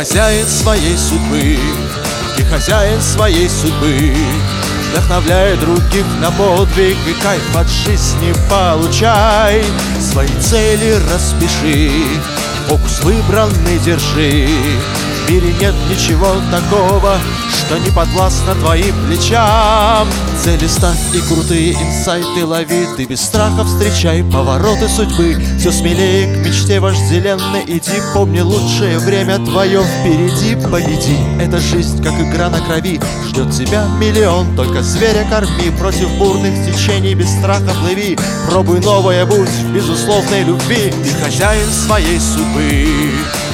хозяин своей судьбы, ты хозяин своей судьбы Вдохновляй других на подвиг и кайф от жизни получай. Свои цели распиши, фокус выбранный держи. В мире нет ничего такого, что не подвластно твоим плечам. Цели ставь и крутые инсайты лови. Ты без страха встречай повороты судьбы. Все смелее к мечте вожделенной иди. Помни, лучшее время твое впереди. Победи, эта жизнь как игра на крови Ждет тебя миллион, только зверя корми. Против бурных течений без страха плыви. Пробуй новое, будь безусловной любви. Ты хозяин своей судьбы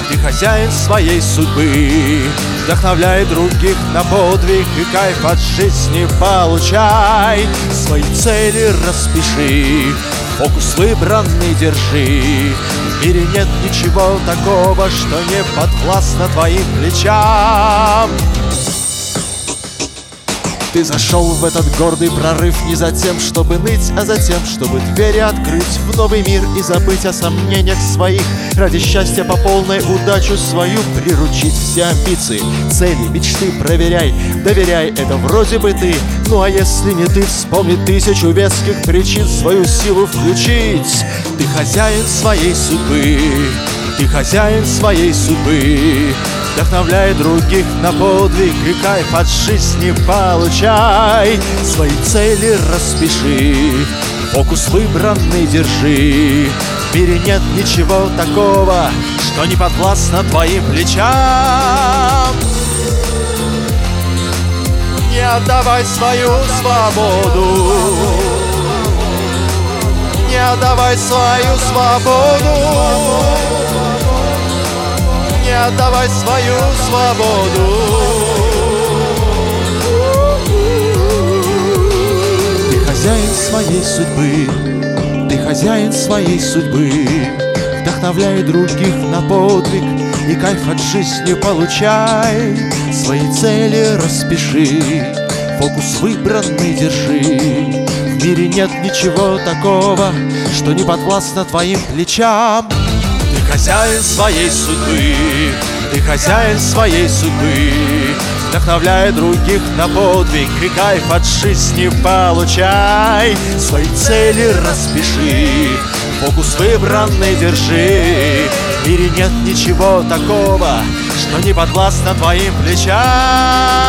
ты хозяин своей судьбы Вдохновляй других на подвиг И кайф от жизни получай. Свои цели распиши Фокус выбранный держи. В мире нет ничего такого Что не подвластно твоим плечам ты зашел в этот гордый прорыв не за тем, чтобы ныть, а за тем, чтобы двери открыть в новый мир и забыть о сомнениях своих. Ради счастья по полной удачу свою приручить все амбиции, цели, мечты проверяй, доверяй, это вроде бы ты. Ну а если не ты, вспомни тысячу веских причин свою силу включить. Ты хозяин своей судьбы, ты хозяин своей судьбы. Вдохновляй других на подвиг и кайф от жизни получай. Свои цели распиши, фокус выбранный держи. В мире нет ничего такого, что не подвластно твоим плечам. Не отдавай свою свободу. Не отдавай свою свободу отдавай свою свободу. Ты хозяин своей судьбы, ты хозяин своей судьбы. Вдохновляй других на подвиг и кайф от жизни получай. Свои цели распиши, фокус выбранный держи. В мире нет ничего такого, что не подвластно твоим плечам хозяин своей судьбы, ты хозяин своей судьбы, Вдохновляя других на подвиг и кайф от жизни получай. Свои цели распиши, фокус выбранный держи. В мире нет ничего такого, что не подвластно твоим плечам.